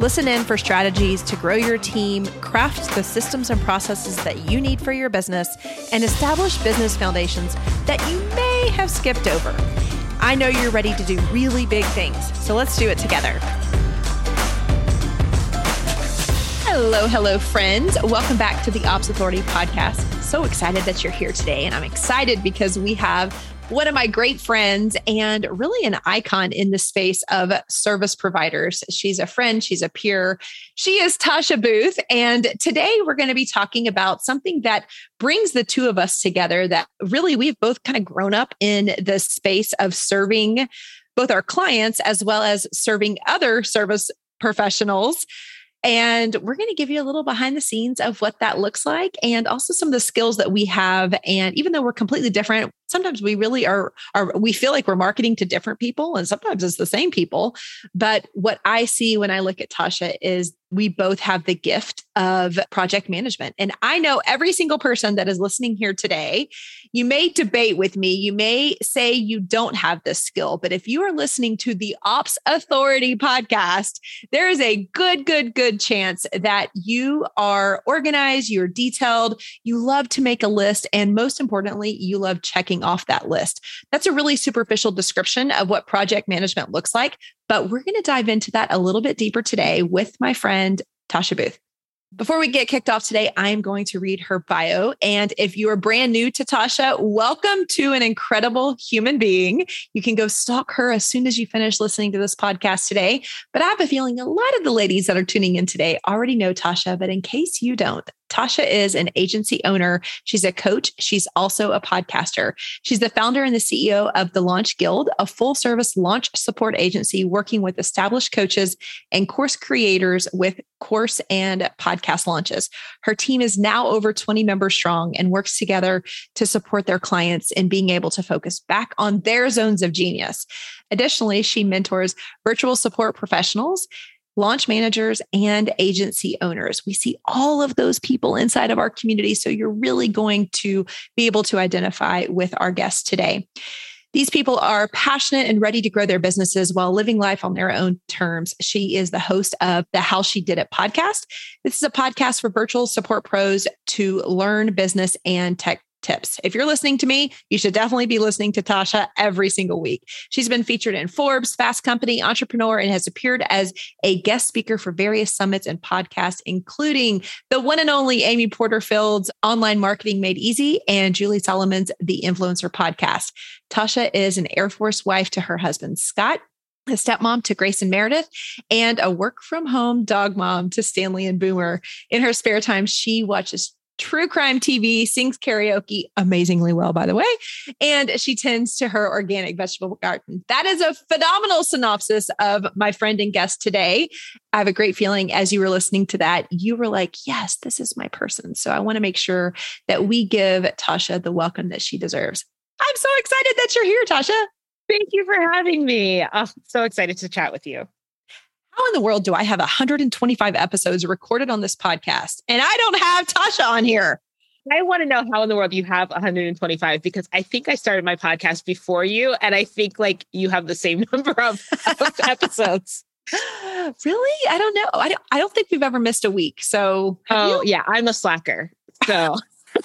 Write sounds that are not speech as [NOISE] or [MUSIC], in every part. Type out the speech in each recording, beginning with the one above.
Listen in for strategies to grow your team, craft the systems and processes that you need for your business, and establish business foundations that you may have skipped over. I know you're ready to do really big things, so let's do it together. Hello, hello, friends. Welcome back to the Ops Authority podcast. So excited that you're here today. And I'm excited because we have one of my great friends and really an icon in the space of service providers. She's a friend, she's a peer. She is Tasha Booth. And today we're going to be talking about something that brings the two of us together that really we've both kind of grown up in the space of serving both our clients as well as serving other service professionals. And we're going to give you a little behind the scenes of what that looks like and also some of the skills that we have. And even though we're completely different, sometimes we really are, are we feel like we're marketing to different people and sometimes it's the same people. But what I see when I look at Tasha is we both have the gift of project management. And I know every single person that is listening here today, you may debate with me, you may say you don't have this skill, but if you are listening to the Ops Authority podcast, there is a good, good, good chance that you are organized, you're detailed, you love to make a list, and most importantly, you love checking off that list. That's a really superficial description of what project management looks like, but we're going to dive into that a little bit deeper today with my friend, Tasha Booth. Before we get kicked off today, I am going to read her bio. And if you are brand new to Tasha, welcome to an incredible human being. You can go stalk her as soon as you finish listening to this podcast today. But I have a feeling a lot of the ladies that are tuning in today already know Tasha. But in case you don't, Tasha is an agency owner. She's a coach. She's also a podcaster. She's the founder and the CEO of the Launch Guild, a full service launch support agency working with established coaches and course creators with course and podcast launches. Her team is now over 20 members strong and works together to support their clients in being able to focus back on their zones of genius. Additionally, she mentors virtual support professionals launch managers, and agency owners. We see all of those people inside of our community. So you're really going to be able to identify with our guests today. These people are passionate and ready to grow their businesses while living life on their own terms. She is the host of the How She Did It podcast. This is a podcast for virtual support pros to learn business and tech tips. If you're listening to me, you should definitely be listening to Tasha every single week. She's been featured in Forbes, Fast Company, Entrepreneur, and has appeared as a guest speaker for various summits and podcasts, including the one and only Amy Porterfield's Online Marketing Made Easy and Julie Solomon's The Influencer podcast. Tasha is an Air Force wife to her husband, Scott a stepmom to Grace and Meredith, and a work from home dog mom to Stanly and Boomer. In her spare time, she watches true crime TV, sings karaoke amazingly well, by the way, and she tends to her organic vegetable garden. That is a phenomenal synopsis of my friend and guest today. I have a great feeling as you were listening to that, you were like, yes, this is my person. So I want to make sure that we give Tasha the welcome that she deserves. I'm so excited that you're here, Tasha. Thank you for having me. I'm so excited to chat with you how in the world do I have 125 episodes recorded on this podcast and I don't have Tasha on here? I want to know how in the world you have 125 because I think I started my podcast before you, and I think like you have the same [LAUGHS] number of, of [LAUGHS] episodes. really? I don't know. I don't. I don't think we've ever missed a week. So, oh you? yeah, I'm a slacker. So [LAUGHS]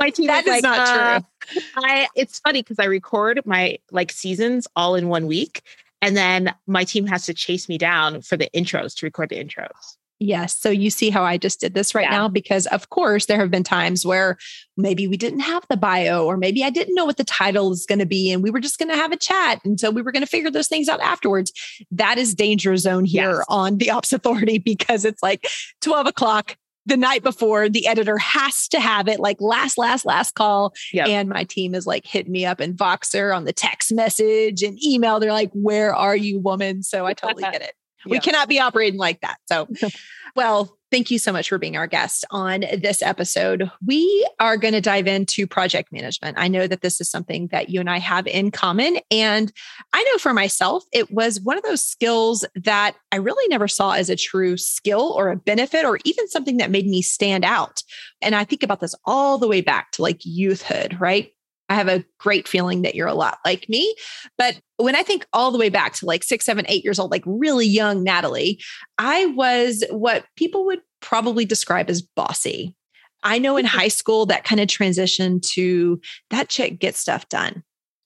my team that is, like, not uh, true. I. It's funny because I record my like seasons all in one week, and then my team has to chase me down for the intros to record the intros. Yes. So you see how I just did this right yeah. now? Because, of course, there have been times where maybe we didn't have the bio, or maybe I didn't know what the title is going to be, and we were just going to have a chat. And so we were going to figure those things out afterwards. That is danger zone here yes. on the Ops Authority [LAUGHS] because it's like 12 o'clock the night before the editor has to have it like last last last call. Yep. and my team is like hitting me up in voxer on the text message and email. They're like where are you woman? So i totally [LAUGHS] get it. We cannot be operating like that. So [LAUGHS] well thank you so much for being our guest on this episode. We are going to dive into project management. I know that this is something that you and I have in common. And I know for myself, it was one of those skills that I really never saw as a true skill or a benefit or even something that made me stand out. And I think about this all the way back to like youthhood, right? I have a great feeling that you're a lot like me. But when I think all the way back to like six, seven, eight years old, like really young Natalie, I was what people would probably describe as bossy. I know in mm-hmm. high school that kind of transition to that chick gets stuff done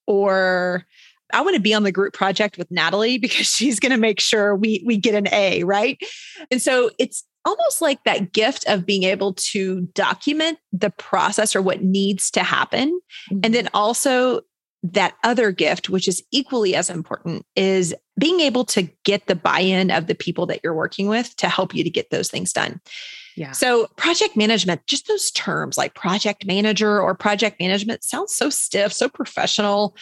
or I want to be on the group project with Natalie [LAUGHS] because she's going to make sure we we get an A, right? And so it's almost like that gift of being able to document the process or what needs to happen. Mm-hmm. And then also that other gift, which is equally as important, is being able to get the buy in of the people that you're working with to help you to get those things done. Yeah. So, project management, just those terms like project manager or project management sounds so stiff, so professional.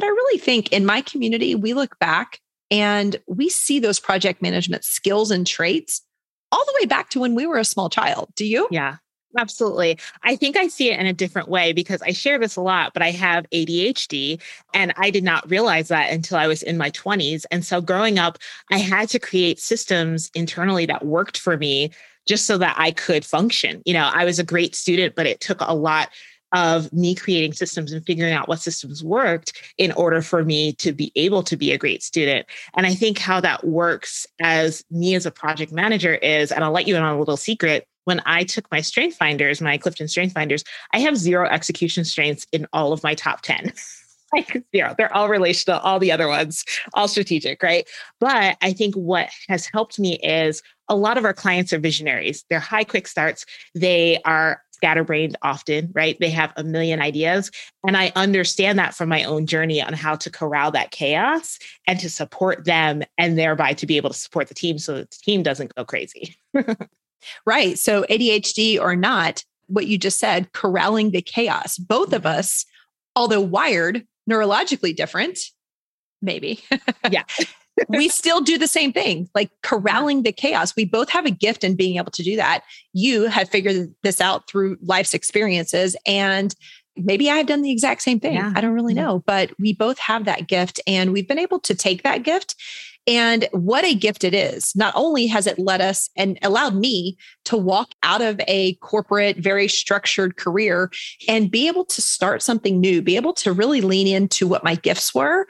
But I really think in my community, we look back and we see those project management skills and traits all the way back to when we were a small child. Do you? Yeah. Absolutely. I think I see it in a different way because I share this a lot, but I have ADHD and I did not realize that until I was in my 20s. And so growing up, I had to create systems internally that worked for me just so that I could function. You know, I was a great student, but it took a lot of me creating systems and figuring out what systems worked in order for me to be able to be a great student. And I think how that works as me as a project manager is, and I'll let you in on a little secret. When I took my strength finders, my Clifton strength finders, I have zero execution strengths in all of my top 10. [LAUGHS] like zero. They're all relational, all the other ones, all strategic, right? But I think what has helped me is a lot of our clients are visionaries. They're high quick starts. They are scatterbrained often, right? They have a million ideas. And I understand that from my own journey on how to corral that chaos and to support them and thereby to be able to support the team so that the team doesn't go crazy. [LAUGHS] right. So, ADHD or not, what you just said, corralling the chaos. Both of us, although wired neurologically different, maybe. [LAUGHS] yeah we still do the same thing, like corralling the chaos. We both have a gift in being able to do that. You have figured this out through life's experiences and maybe I've done the exact same thing. Yeah. I don't really know, but we both have that gift and we've been able to take that gift and what a gift it is. Not only has it led us and allowed me to walk out of a corporate, very structured career and be able to start something new, be able to really lean into what my gifts were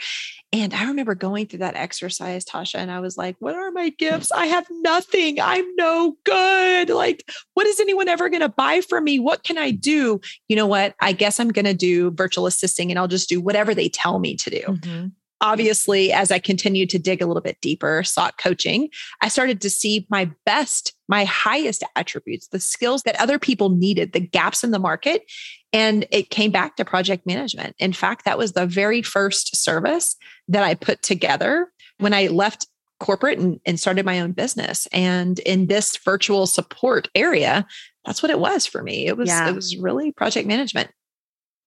and I remember going through that exercise, Tasha, and I was like, what are my gifts? I have nothing. I'm no good. Like, what is anyone ever going to buy from me? What can I do? You know what? I guess I'm going to do virtual assisting and I'll just do whatever they tell me to do. Mm-hmm obviously, as I continued to dig a little bit deeper, sought coaching, I started to see my best, my highest attributes, the skills that other people needed, the gaps in the market. And it came back to project management. In fact, that was the very first service that I put together when I left corporate and, and started my own business. And in this virtual support area, that's what it was for me. It was yeah. it was really project management.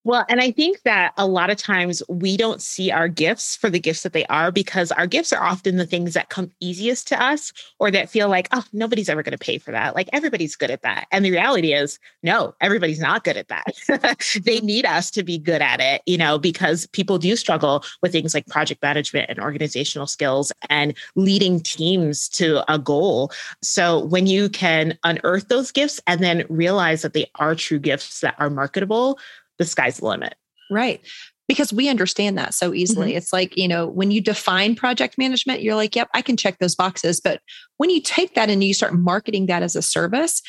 Well, and I think that a lot of times we don't see our gifts for the gifts that they are because our gifts are often the things that come easiest to us or that feel like, oh, nobody's ever going to pay for that. Like everybody's good at that. And the reality is, no, everybody's not good at that. [LAUGHS] they mm-hmm. need us to be good at it, you know, because people do struggle with things like project management and organizational skills and leading teams to a goal. So when you can unearth those gifts and then realize that they are true gifts that are marketable, the sky's the limit. Right. Because we understand that so easily. Mm-hmm. It's like, you know, when you define project management, you're like, yep, I can check those boxes. But when you take that and you start marketing that as a service,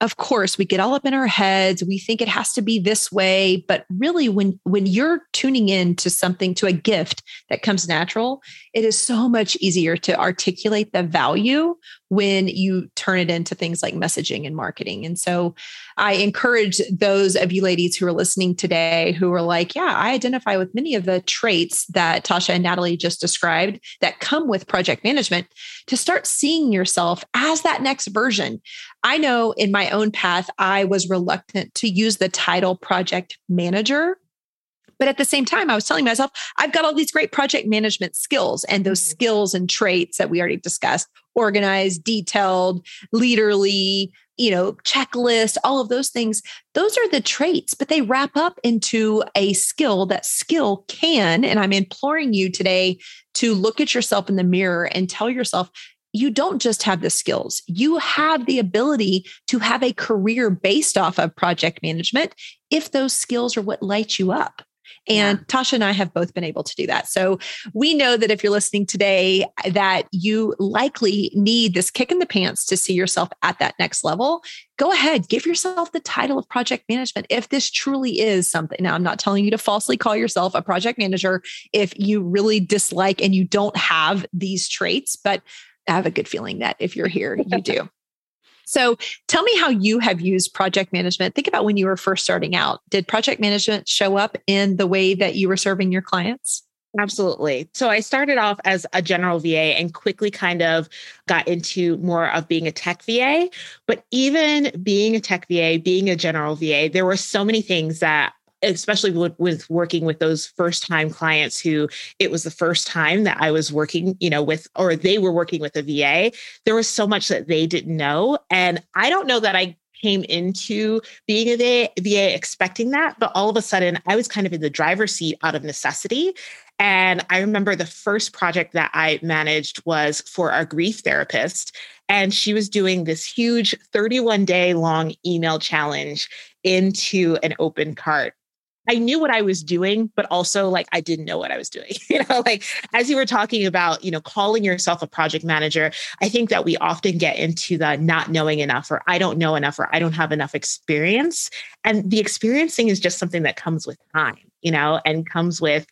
of course we get all up in our heads we think it has to be this way but really when when you're tuning in to something to a gift that comes natural it is so much easier to articulate the value when you turn it into things like messaging and marketing. And so i encourage those of you ladies who are listening today who are like yeah i identify with many of the traits that tasha and natalie just described that come with project management to start seeing yourself as that next version. I know in my own path, I was reluctant to use the title project manager But at the same time, I was telling myself, I've got all these great project management skills and those mm-hmm. skills and traits that we already discussed organized, detailed, leaderly, you know, checklist, all of those things. Those are the traits, but they wrap up into a skill that skill can. And I'm imploring you today to look at yourself in the mirror and tell yourself, you don't just have the skills, you have the ability to have a career based off of project management if those skills are what light you up. And yeah. Tasha and I have both been able to do that. So we know that if you're listening today, that you likely need this kick in the pants to see yourself at that next level. Go ahead, give yourself the title of project management if this truly is something. Now, I'm not telling you to falsely call yourself a project manager if you really dislike and you don't have these traits, but I have a good feeling that if you're here, you do. [LAUGHS] So tell me how you have used project management. Think about when you were first starting out. Did project management show up in the way that you were serving your clients? Absolutely. So I started off as a general VA and quickly kind of got into more of being a tech VA. But even being a tech VA, being a general VA, there were so many things that especially with, with, working with those first time clients who it was the first time that I was working, you know, with, or they were working with a VA, there was so much that they didn't know. And I don't know that I came into being a VA, VA expecting that, but all of a sudden I was kind of in the driver's seat out of necessity. And I remember the first project that I managed was for our grief therapist. And she was doing this huge 31 day long email challenge into an open cart. I knew what I was doing, but also like I didn't know what I was doing. [LAUGHS] you know, like as you were talking about, you know, calling yourself a project manager, I think that we often get into the not knowing enough or I don't know enough or I don't have enough experience. And the experiencing is just something that comes with time, you know, and comes with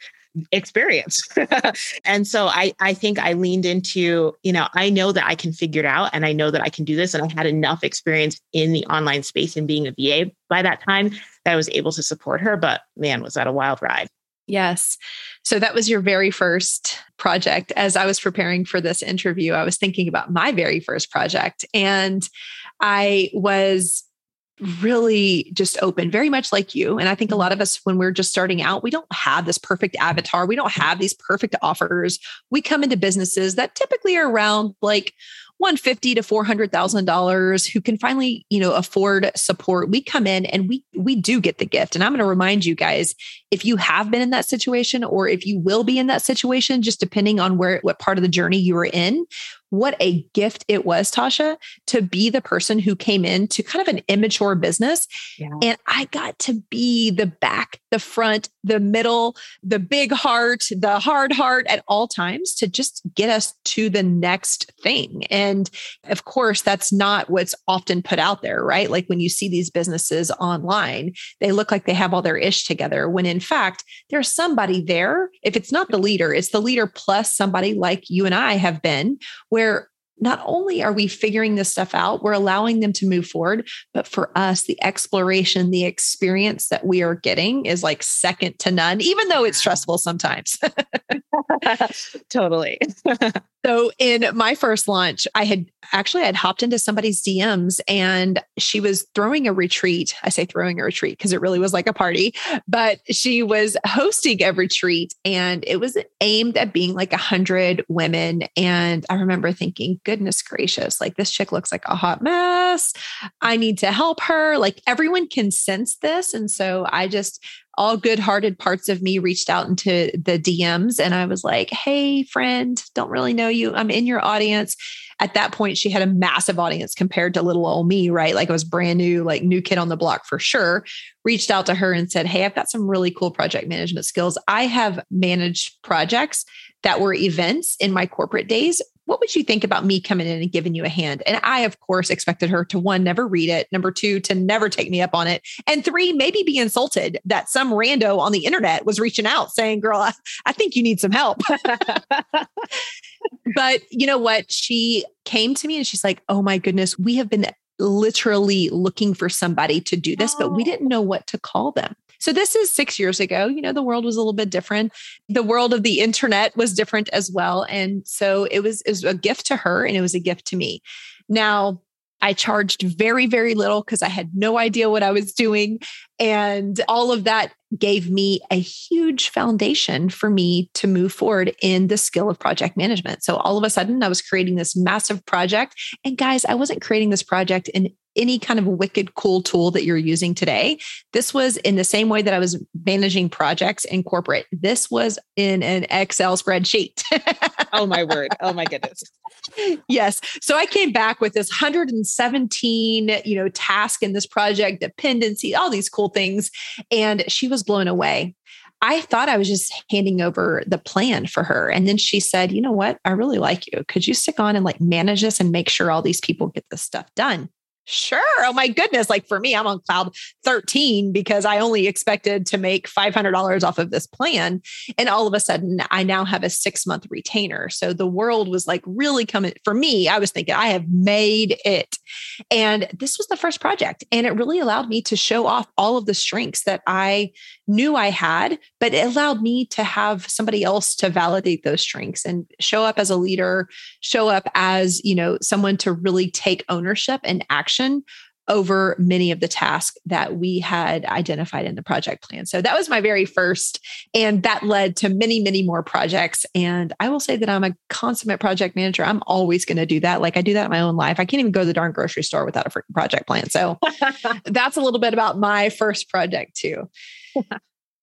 experience. [LAUGHS] and so I I think I leaned into, you know, I know that I can figure it out and I know that I can do this and I had enough experience in the online space and being a VA by that time that I was able to support her, but man, was that a wild ride. Yes. So that was your very first project. As I was preparing for this interview, I was thinking about my very first project and I was really just open, very much like you. And I think a lot of us, when we're just starting out, we don't have this perfect avatar. We don't have these perfect offers. We come into businesses that typically are around like 150 to 400,000 dollars who can finally, you know, afford support. We come in and we we do get the gift. And I'm going to remind you guys, if you have been in that situation or if you will be in that situation just depending on where what part of the journey you are in, what a gift it was, Tasha, to be the person who came into kind of an immature business. Yeah. And I got to be the back, the front, the middle, the big heart, the hard heart at all times to just get us to the next thing. And of course, that's not what's often put out there, right? Like when you see these businesses online, they look like they have all their ish together, when in fact, there's somebody there. If it's not the leader, it's the leader plus somebody like you and I have been where not only are we figuring this stuff out, we're allowing them to move forward, but for us, the exploration, the experience that we are getting is like second to none, even though it's stressful sometimes. [LAUGHS] [LAUGHS] totally. [LAUGHS] so in my first launch, I had actually I'd hopped into somebody's DMs and she was throwing a retreat. I say throwing a retreat because it really was like a party, but she was hosting a retreat and it was aimed at being like a hundred women. And I remember thinking, goodness gracious, like this chick looks like a hot mess. I need to help her. Like everyone can sense this. And so I just, all good hearted parts of me reached out into the DMs and I was like, hey, friend, don't really know you. I'm in your audience. At that point, she had a massive audience compared to little old me, right? Like I was brand new, like new kid on the block for sure. Reached out to her and said, Hey, I've got some really cool project management skills. I have managed projects that were events in my corporate days what would you think about me coming in and giving you a hand? And I, of course, expected her to one, never read it, number two, to never take me up on it, and three, maybe be insulted that some rando on the internet was reaching out saying, Girl, I, I think you need some help. [LAUGHS] but you know what? She came to me and she's like, Oh my goodness, we have been literally looking for somebody to do this, oh. but we oh. didn't know what to call them. So this is six years ago. You know, the world was a little bit different. The world of the internet was different as well. And so it was, it was a gift to her and it was a gift to me. Now, I charged very, very little because I had no idea what I was doing. And all of that gave me a huge foundation for me to move forward in the skill of project management. So all of a sudden, I was creating this massive project. And guys, I wasn't creating this project in any kind of wicked cool tool that you're using today. This was in the same way that I was managing projects in corporate. This was in an Excel spreadsheet. [LAUGHS] oh my word. Oh my goodness. yes. So I came back with this 117, you know, task in this project, dependency, all these cool things. And she was blown away. I thought I was just handing over the plan for her. And then she said, you know what? I really like you. Could you stick on and like manage this and make sure all these people get this stuff done? Sure. Oh my goodness. Like for me, I'm on cloud 13 because I only expected to make $500 off of this plan. And all of a sudden, I now have a six month retainer. So the world was like really coming for me. I was thinking, I have made it. And this was the first project. And it really allowed me to show off all of the strengths that I knew I had, but it allowed me to have somebody else to validate those strengths and show up as a leader, show up as, you know, someone to really take ownership and action over many of the tasks that we had identified in the project plan. So that was my very first, and that led to many, many more projects. And I will say that I'm a consummate project manager. I'm always going to do that. Like I do that in my own life. I can't even go to the darn grocery store without a project plan. So [LAUGHS] that's a little bit about my first project, too.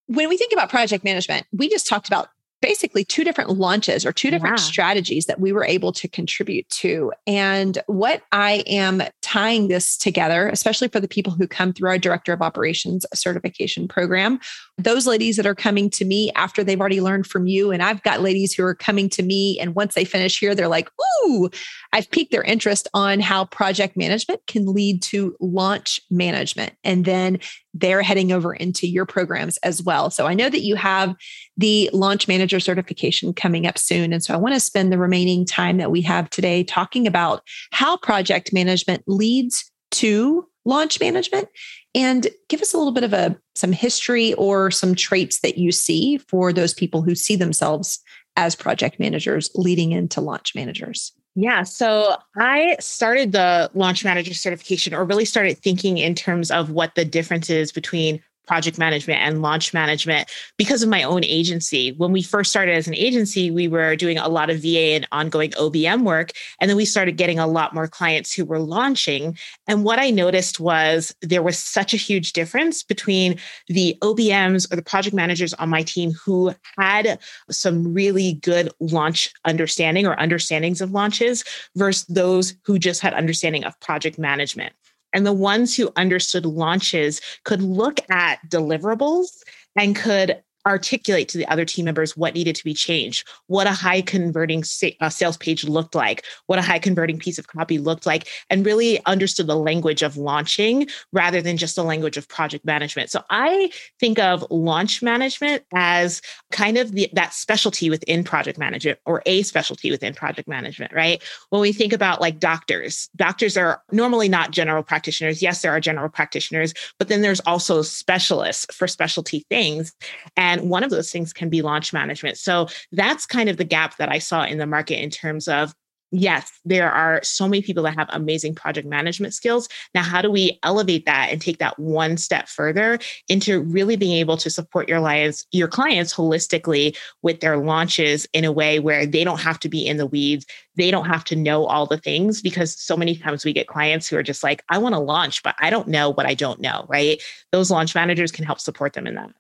When we think about project management, we just talked about basically two different launches or two different yeah. strategies that we were able to contribute to. And what I am tying this together, especially for the people who come through our director of operations certification program, those ladies that are coming to me after they've already learned from you. And I've got ladies who are coming to me, and once they finish here, they're like, Ooh, I've piqued their interest on how project management can lead to launch management. And then they're heading over into your programs as well. So I know that you have the launch manager certification coming up soon. And so I want to spend the remaining time that we have today talking about how project management leads to launch management and give us a little bit of a some history or some traits that you see for those people who see themselves as project managers leading into launch managers. Yeah. So I started the launch manager certification or really started thinking in terms of what the difference is between project management and launch management because of my own agency. When we first started as an agency, we were doing a lot of VA and ongoing OBM work. And then we started getting a lot more clients who were launching. And what I noticed was there was such a huge difference between the OBMs or the project managers on my team who had some really good launch understanding or understandings of launches versus those who just had understanding of project management. And the ones who understood launches could look at deliverables and could articulate to the other team members what needed to be changed, what a high converting sa- uh, sales page looked like, what a high converting piece of copy looked like, and really understood the language of launching rather than just the language of project management. So I think of launch management as kind of the, that specialty within project management or a specialty within project management, right? When we think about like doctors, doctors are normally not general practitioners. Yes, there are general practitioners, but then there's also specialists for specialty things. And and one of those things can be launch management. So that's kind of the gap that I saw in the market in terms of yes, there are so many people that have amazing project management skills. Now, how do we elevate that and take that one step further into really being able to support your clients, your clients holistically with their launches in a way where they don't have to be in the weeds, they don't have to know all the things because so many times we get clients who are just like, I want to launch, but I don't know what I don't know, right? Those launch managers can help support them in that.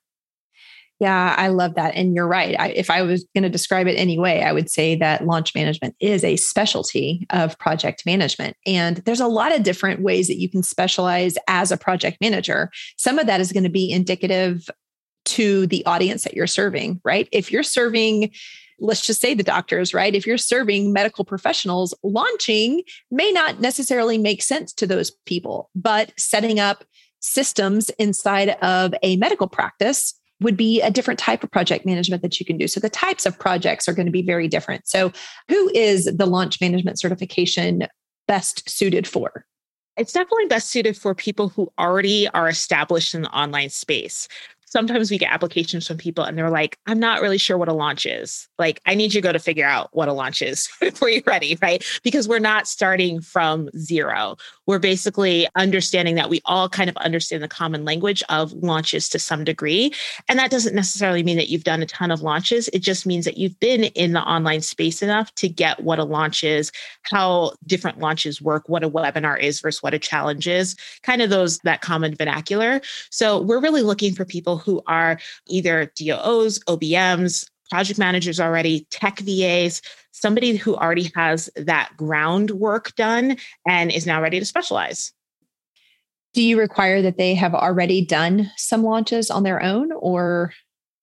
Yeah, I love that. And you're right. I, if I was going to describe it anyway, I would say that launch management is a specialty of project management. And there's a lot of different ways that you can specialize as a project manager. Some of that is going to be indicative to the audience that you're serving, right? If you're serving, let's just say the doctors, right? If you're serving medical professionals, launching may not necessarily make sense to those people, but setting up systems inside of a medical practice would be a different type of project management that you can do. So the types of projects are going to be very different. So, who is the launch management certification best suited for? It's definitely best suited for people who already are established in the online space. Sometimes we get applications from people and they're like, I'm not really sure what a launch is. Like, I need you to go to figure out what a launch is [LAUGHS] before you're ready, right? Because we're not starting from zero. We're basically understanding that we all kind of understand the common language of launches to some degree. And that doesn't necessarily mean that you've done a ton of launches. It just means that you've been in the online space enough to get what a launch is, how different launches work, what a webinar is versus what a challenge is, kind of those that common vernacular. So we're really looking for people who are either DOOs, OBMs, project managers already, tech VAs, somebody who already has that groundwork done and is now ready to specialize. Do you require that they have already done some launches on their own or?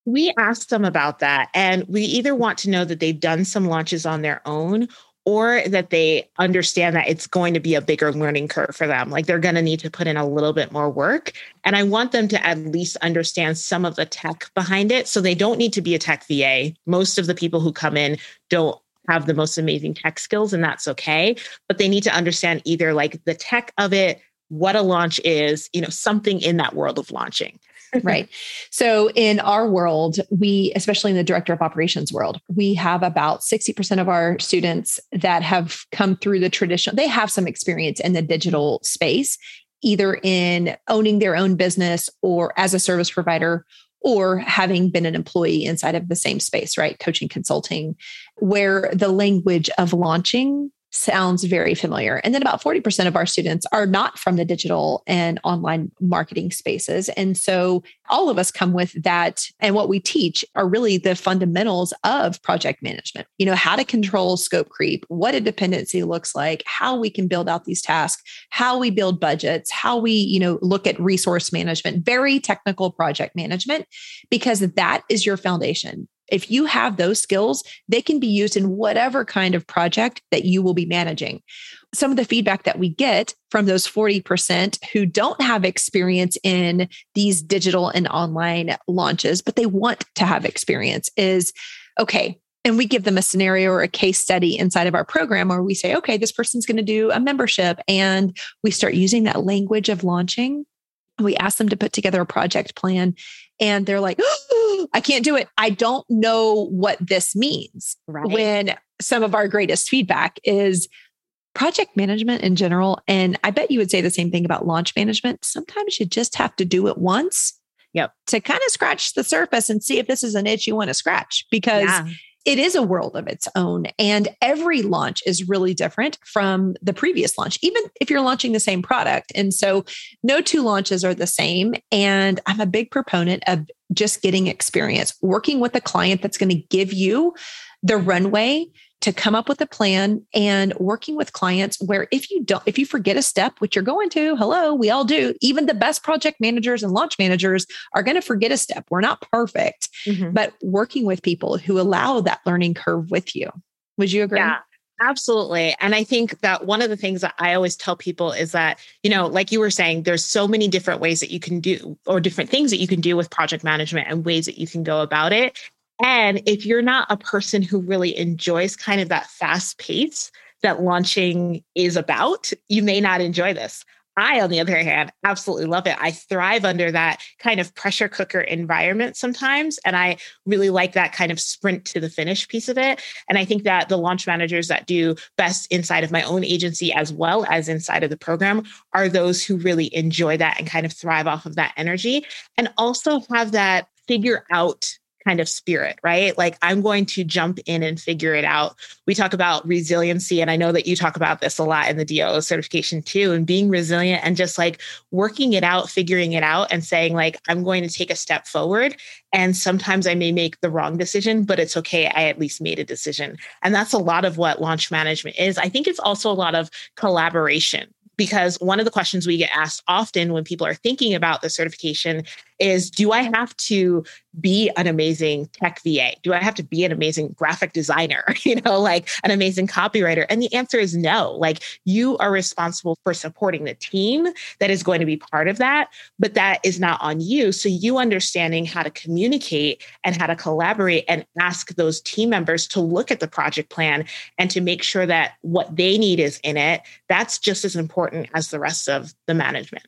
We asked them about that. And we either want to know that they've done some launches on their own or that they understand that it's going to be a bigger learning curve for them. Like they're going to need to put in a little bit more work. And I want them to at least understand some of the tech behind it. So they don't need to be a tech VA. Most of the people who come in don't have the most amazing tech skills, and that's okay. But they need to understand either like the tech of it, what a launch is, you know, something in that world of launching right. So in our world, we, especially in the director of operations world, we have about 60% of our students that have come through the traditional, they have some experience in the digital space, either in owning their own business or as a service provider or having been an employee inside of the same space, right? Coaching, consulting, where the language of launching sounds very familiar. And then about 40% of our students are not from the digital and online marketing spaces. And so all of us come with that. And what we teach are really the fundamentals of project management. You know, how to control scope creep, what a dependency looks like, how we can build out these tasks, how we build budgets, how we, you know, look at resource management, very technical project management, because that is your foundation. If you have those skills, they can be used in whatever kind of project that you will be managing. Some of the feedback that we get from those 40% who don't have experience in these digital and online launches, but they want to have experience is okay, and we give them a scenario or a case study inside of our program where we say, okay, this person's going to do a membership. And we start using that language of launching. We ask them to put together a project plan and they're like, oh, I can't do it. I don't know what this means. Right. When some of our greatest feedback is project management in general. And I bet you would say the same thing about launch management. Sometimes you just have to do it once. Yep. To kind of scratch the surface and see if this is an itch you want to scratch because yeah it is a world of its own. And every launch is really different from the previous launch, even if you're launching the same product. And so no two launches are the same. And I'm a big proponent of just getting experience, working with a client that's going to give you the runway to come up with a plan and working with clients where if you don't if you forget a step which you're going to hello we all do even the best project managers and launch managers are going to forget a step we're not perfect mm-hmm. but working with people who allow that learning curve with you would you agree yeah Absolutely. And I think that one of the things that I always tell people is that, you know, like you were saying, there's so many different ways that you can do or different things that you can do with project management and ways that you can go about it. And if you're not a person who really enjoys kind of that fast pace that launching is about, you may not enjoy this. I, on the other hand, absolutely love it. I thrive under that kind of pressure cooker environment sometimes. And I really like that kind of sprint to the finish piece of it. And I think that the launch managers that do best inside of my own agency as well as inside of the program are those who really enjoy that and kind of thrive off of that energy and also have that figure out kind of spirit, right? Like I'm going to jump in and figure it out. We talk about resiliency, and I know that you talk about this a lot in the DO certification too, and being resilient and just like working it out, figuring it out, and saying, like, I'm going to take a step forward. And sometimes I may make the wrong decision, but it's okay. I at least made a decision. And that's a lot of what launch management is. I think it's also a lot of collaboration because one of the questions we get asked often when people are thinking about the certification is do I have to be an amazing tech VA? Do I have to be an amazing graphic designer, [LAUGHS] you know, like an amazing copywriter? And the answer is no. Like you are responsible for supporting the team that is going to be part of that, but that is not on you. So you understanding how to communicate and how to collaborate and ask those team members to look at the project plan and to make sure that what they need is in it, that's just as important as the rest of the management.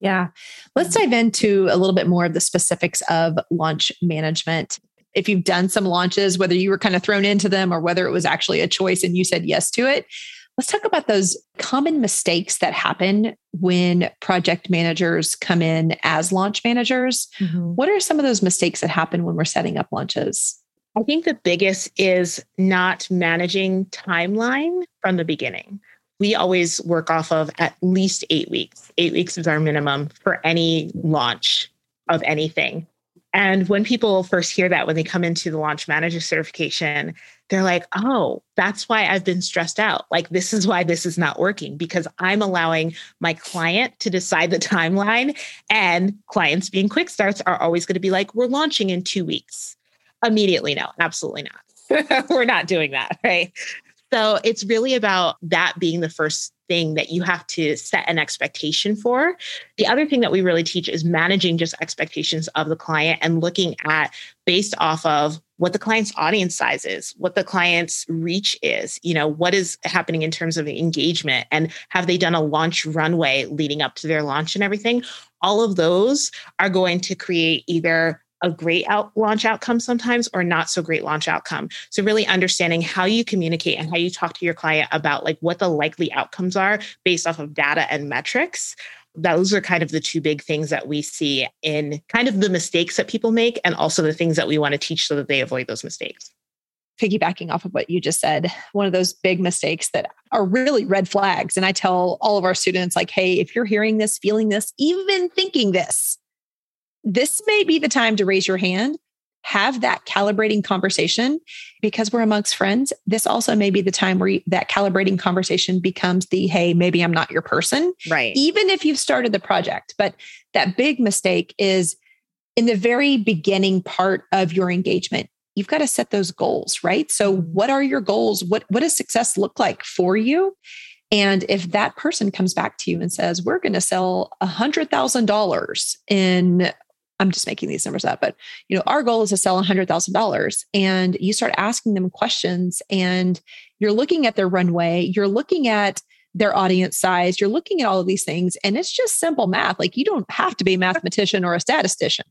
Yeah. Let's dive into a little bit more of the specifics of launch management. If you've done some launches, whether you were kind of thrown into them or whether it was actually a choice and you said yes to it, let's talk about those common mistakes that happen when project managers come in as launch managers. Mm-hmm. What are some of those mistakes that happen when we're setting up launches? I think the biggest is not managing timeline from the beginning. We always work off of at least eight weeks. Eight weeks is our minimum for any launch of anything. And when people first hear that, when they come into the launch manager certification, they're like, oh, that's why I've been stressed out. Like, this is why this is not working because I'm allowing my client to decide the timeline. And clients being quick starts are always going to be like, we're launching in two weeks. Immediately, no, absolutely not. [LAUGHS] we're not doing that. Right. So it's really about that being the first thing that you have to set an expectation for. The other thing that we really teach is managing just expectations of the client and looking at based off of what the client's audience size is, what the client's reach is, you know, what is happening in terms of engagement and have they done a launch runway leading up to their launch and everything. All of those are going to create either a great out launch outcome sometimes or not so great launch outcome. So really understanding how you communicate and how you talk to your client about like what the likely outcomes are based off of data and metrics. Those are kind of the two big things that we see in kind of the mistakes that people make and also the things that we want to teach so that they avoid those mistakes piggybacking off of what you just said, one of those big mistakes that are really red flags. And I tell all of our students, like, hey, if you're hearing this, feeling this, even thinking this, this may be the time to raise your hand, have that calibrating conversation because we're amongst friends. This also may be the time where you, that calibrating conversation becomes the, hey, maybe I'm not your person. Right. Even if you've started the project. But that big mistake is in the very beginning part of your engagement. You've got to set those goals, right? So, mm-hmm. what are your goals? What, what does success look like for you? And if that person comes back to you and says, we're going to sell $100,000 in I'm just making these numbers up, but you know, our goal is to sell $100,000 and you start asking them questions and you're looking at their runway, you're looking at their audience size, you're looking at all of these things and it's just simple math. Like you don't have to be a mathematician or a statistician.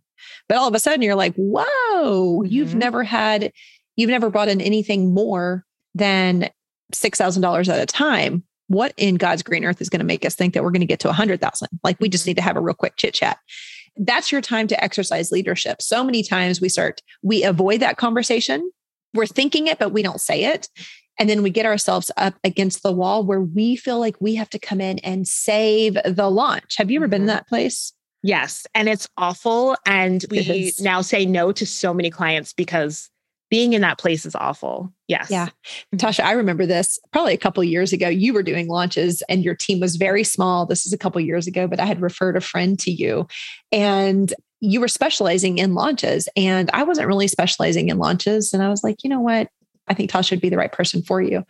But all of a sudden you're like, "Whoa, mm-hmm. you've never had you've never brought in anything more than $6,000 at a time." What in God's green earth is going to make us think that we're going to get to 100,000? Like we just mm-hmm. need to have a real quick chit chat that's your time to exercise leadership. So many times we start, we avoid that conversation. We're thinking it, but we don't say it. And then we get ourselves up against the wall where we feel like we have to come in and save the launch. Have you ever been in mm-hmm. that place? Yes. And it's awful. And we now say no to so many clients because being in that place is awful. Yes. Yeah. Mm-hmm. Tasha, I remember this probably a couple years ago. You were doing launches and your team was very small. This is a couple years ago, but I had referred a friend to you and you were specializing in launches and I wasn't really specializing in launches. And I was like, you know what? I think Tasha would be the right person for you.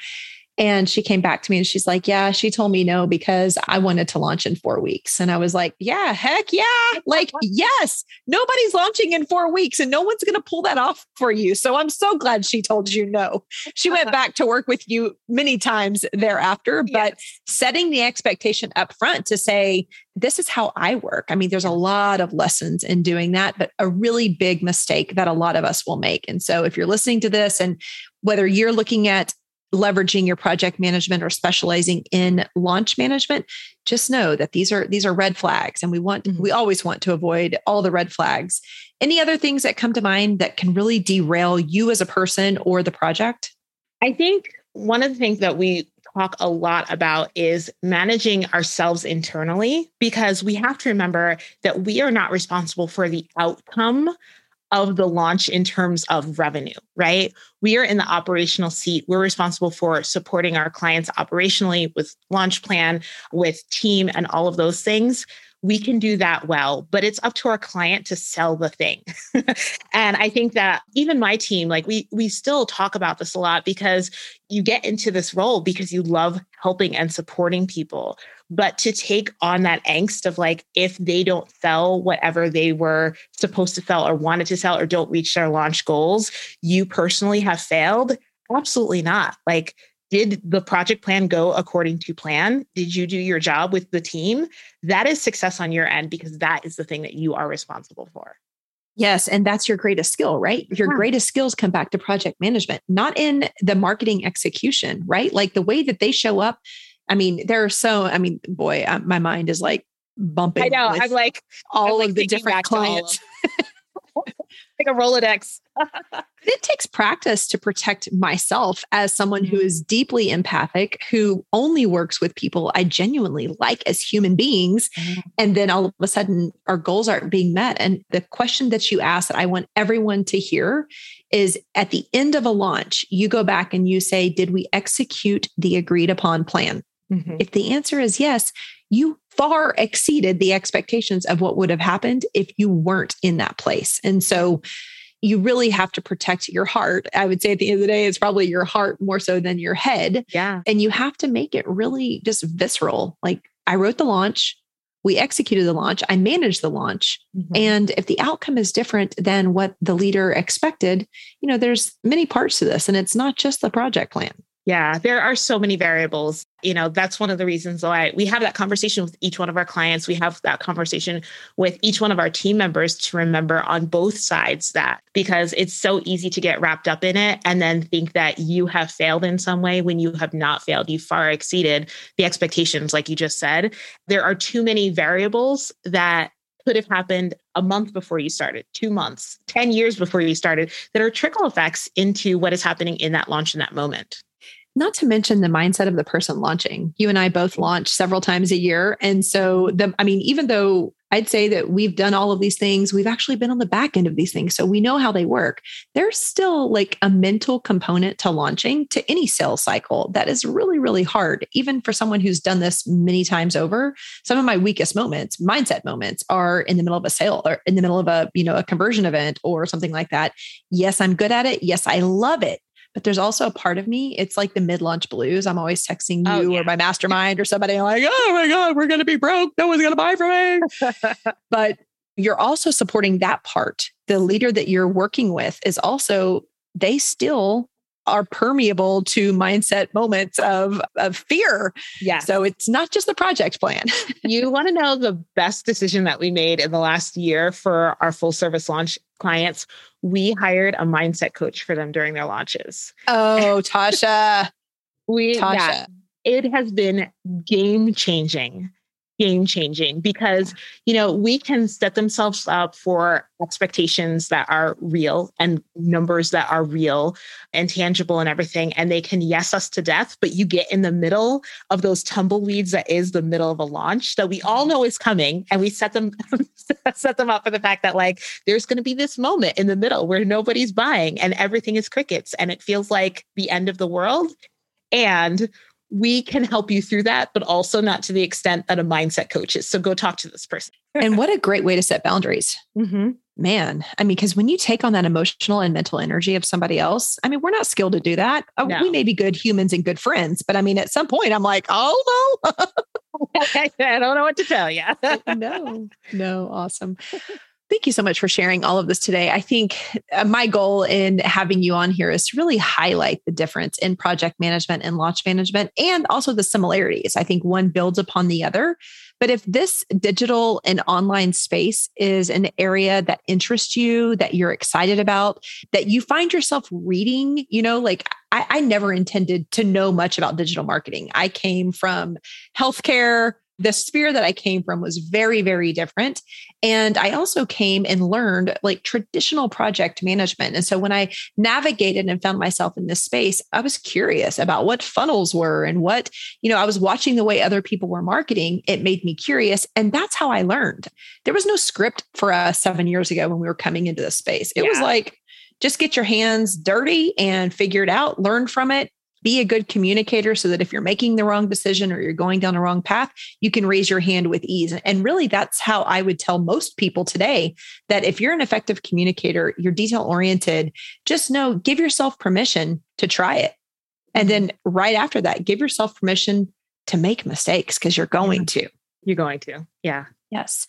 And she came back to me and she's like, Yeah, she told me no because I wanted to launch in four weeks. And I was like, Yeah, heck yeah. Like, [LAUGHS] yes, nobody's launching in four weeks and no one's going to pull that off for you. So I'm so glad she told you no. She went [LAUGHS] back to work with you many times thereafter, but yes. setting the expectation up front to say, This is how I work. I mean, there's a lot of lessons in doing that, but a really big mistake that a lot of us will make. And so if you're listening to this and whether you're looking at leveraging your project management or specializing in launch management just know that these are these are red flags and we want mm-hmm. we always want to avoid all the red flags any other things that come to mind that can really derail you as a person or the project i think one of the things that we talk a lot about is managing ourselves internally because we have to remember that we are not responsible for the outcome of the launch in terms of revenue, right? We are in the operational seat. We're responsible for supporting our clients operationally with launch plan, with team, and all of those things. We can do that well, but it's up to our client to sell the thing. [LAUGHS] and I think that even my team, like we we still talk about this a lot because you get into this role because you love helping and supporting people. But to take on that angst of like if they don't sell whatever they were supposed to sell or wanted to sell or don't reach their launch goals you personally have failed? Absolutely not. Like did the project plan go according to plan? Did you do your job with the team? That is success on your end because that is the thing that you are responsible for. Yes. And that's your greatest skill, right? Your yeah. greatest skills come back to project management, not in the marketing execution, right? Like the way that they show up. I mean, there are so, I mean, boy, uh, my mind is like bumping. I know. I'm like, all I'm of the different clients. [LAUGHS] like a Rolodex. [LAUGHS] it takes practice to protect myself as someone who mm-hmm. deeply empathic, who only works with people I genuinely like as human beings. Mm-hmm. And then all of a sudden, our goals aren't being met. And the question that you ask that I want everyone to hear is at the end of a launch, you go back and you say, Did we execute the agreed upon plan? Mm-hmm. If the answer is yes, you far exceeded the expectations of what would have happened if you weren't in that place. And so you really have to protect your heart. I would say at the end of the day, it's probably your heart more so than your head. Yeah. And you have to make it really just visceral. Like I wrote the launch, we executed the launch, I managed the launch. Mm-hmm. And if the outcome is different than what the leader expected, you know, there's many parts to this and it's not just the project plan. Yeah, there are so many variables. You know, that's one of the reasons why we have that conversation with each one of our clients. We have that conversation with each one of our team members to remember on both sides that because it's so easy to get wrapped up in it and then think that you have failed in some way when you have not failed. You far exceeded the expectations, like you just said. There are too many variables that could have happened a month before you started, two months, 10 years before you started, that are trickle effects into what is happening in that launch in that moment not to mention the mindset of the person launching. You and I both launch several times a year. And so the I mean, even though I'd say that we've done all of these things, we've actually been on the back end of these things. So we know how they work. There's still like a mental component to launching to any sales cycle that is really, really hard, even for someone who's done this many times over. Some of my weakest moments, mindset moments, are in the middle of a sale or in the middle of a, you know, a conversion event or something like that. Yes, I'm good at it. Yes, I love it but there's also a part of me, it's like the mid launch blues. I'm always texting oh, you oh, yeah. or my mastermind or somebody I'm like, oh my God, we're going to be broke. No one's going to buy from me. [LAUGHS] but you're also supporting that part. The leader that you're working with is also, they still are permeable to mindset moments of, of fear. Yeah. So it's not just the project plan. you want to know the best decision that we made in the last year for our full service launch clients? We hired a mindset coach for them during their launches. Oh, Tasha. [LAUGHS] we Tasha. Yeah, it has been game changing game changing because you know we can set themselves up for expectations that are real and numbers that are real and tangible and everything and they can yes us to death but you get in the middle of those tumbleweeds that is the middle of a launch that we all know is coming and we set them [LAUGHS] set them up for the fact that like there's going to be this moment in the middle where nobody's buying and everything is crickets and it feels like the end of the world and we can help you through that, but also not to the extent that a mindset coach is. So go talk to this person. and what a great way to set boundaries. Mm-hmm. Man, I mean, because when you take on that emotional and mental energy of somebody else, I mean, we're not skilled to do that. Uh, no. We may be good humans and good friends, but I mean, at some point, I'm like, oh no. [LAUGHS] I don't know what to tell you. [LAUGHS] no, no, awesome. [LAUGHS] Thank you so much for sharing all of this today. I think uh, my goal in having you on here is to really highlight the difference in project management and launch management and also the similarities. I think one builds upon the other. But if this digital and online space is an area that interests you, that you're excited about, that you find yourself reading, you know, like I, I never intended to know much about digital marketing. I came from healthcare the sphere that I came from was very, very different. And I also came and learned like traditional project management. And so when I navigated and found myself in this space, I was curious about what funnels were and what, you know, I was watching the way other people were marketing. It made me curious. And that's how I learned. There was no script for us seven years ago when we were coming into this space. It yeah. was like, just get your hands dirty and figure it out, learn from it, be a good communicator so that if you're making the wrong decision or you're going down the wrong path, you can raise your hand with ease. And really, that's how I would tell most people today that if you're an effective communicator, you're detail oriented, just know, give yourself permission to try it. And mm-hmm. then right after that, give yourself permission to make mistakes because you're going to. You're going to. Yeah. Yes.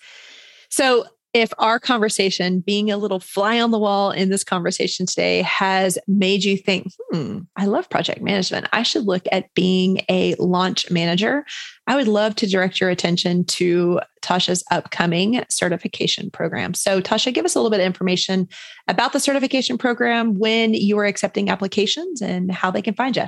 So if our conversation, being a little fly on the wall in this conversation today, has made you think, hmm, I love project management. I should look at being a launch manager. I would love to direct your attention to Tasha's upcoming certification program. So, Tasha, give us a little bit of information about the certification program, when you are accepting applications, and how they can find you.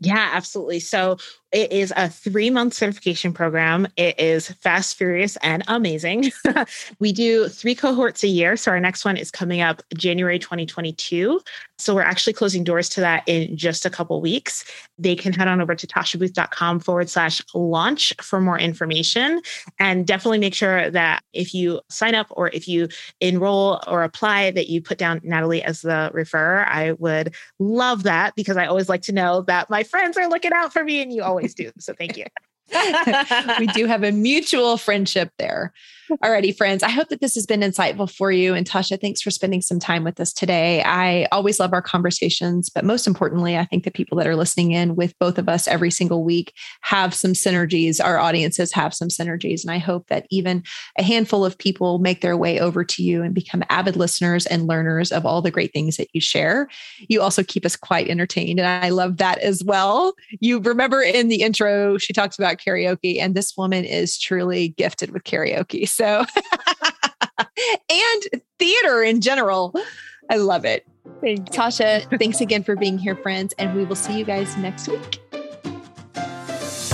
Yeah, absolutely. So it is a three month certification program. It is fast, furious, and amazing. [LAUGHS] we do three cohorts a year. So our next one is coming up January 2022. So we're actually closing doors to that in just a couple weeks. They can head on over to tashabooth.com forward slash launch for more information. And definitely make sure that if you sign up or if you enroll or apply, that you put down Natalie as the referrer. I would love that because I always like to know that my friends are looking out for me and you always always do. So thank you. [LAUGHS] we do have a mutual friendship there. Alrighty, friends. I hope that this has been insightful for you. And Tasha, thanks for spending some time with us today. I always love our conversations, but most importantly, I think the people that are listening in with both of us every single week have some synergies. Our audiences have some synergies. And I hope that even a handful of people make their way over to you and become avid listeners and learners of all the great things that you share. You also keep us quite entertained. And I love that as well. You remember in the intro, she talks about karaoke, and this woman is truly gifted with karaoke. So, [LAUGHS] and theater in general. I love it. Thank Tasha, thanks again for being here, friends, and we will see you guys next week.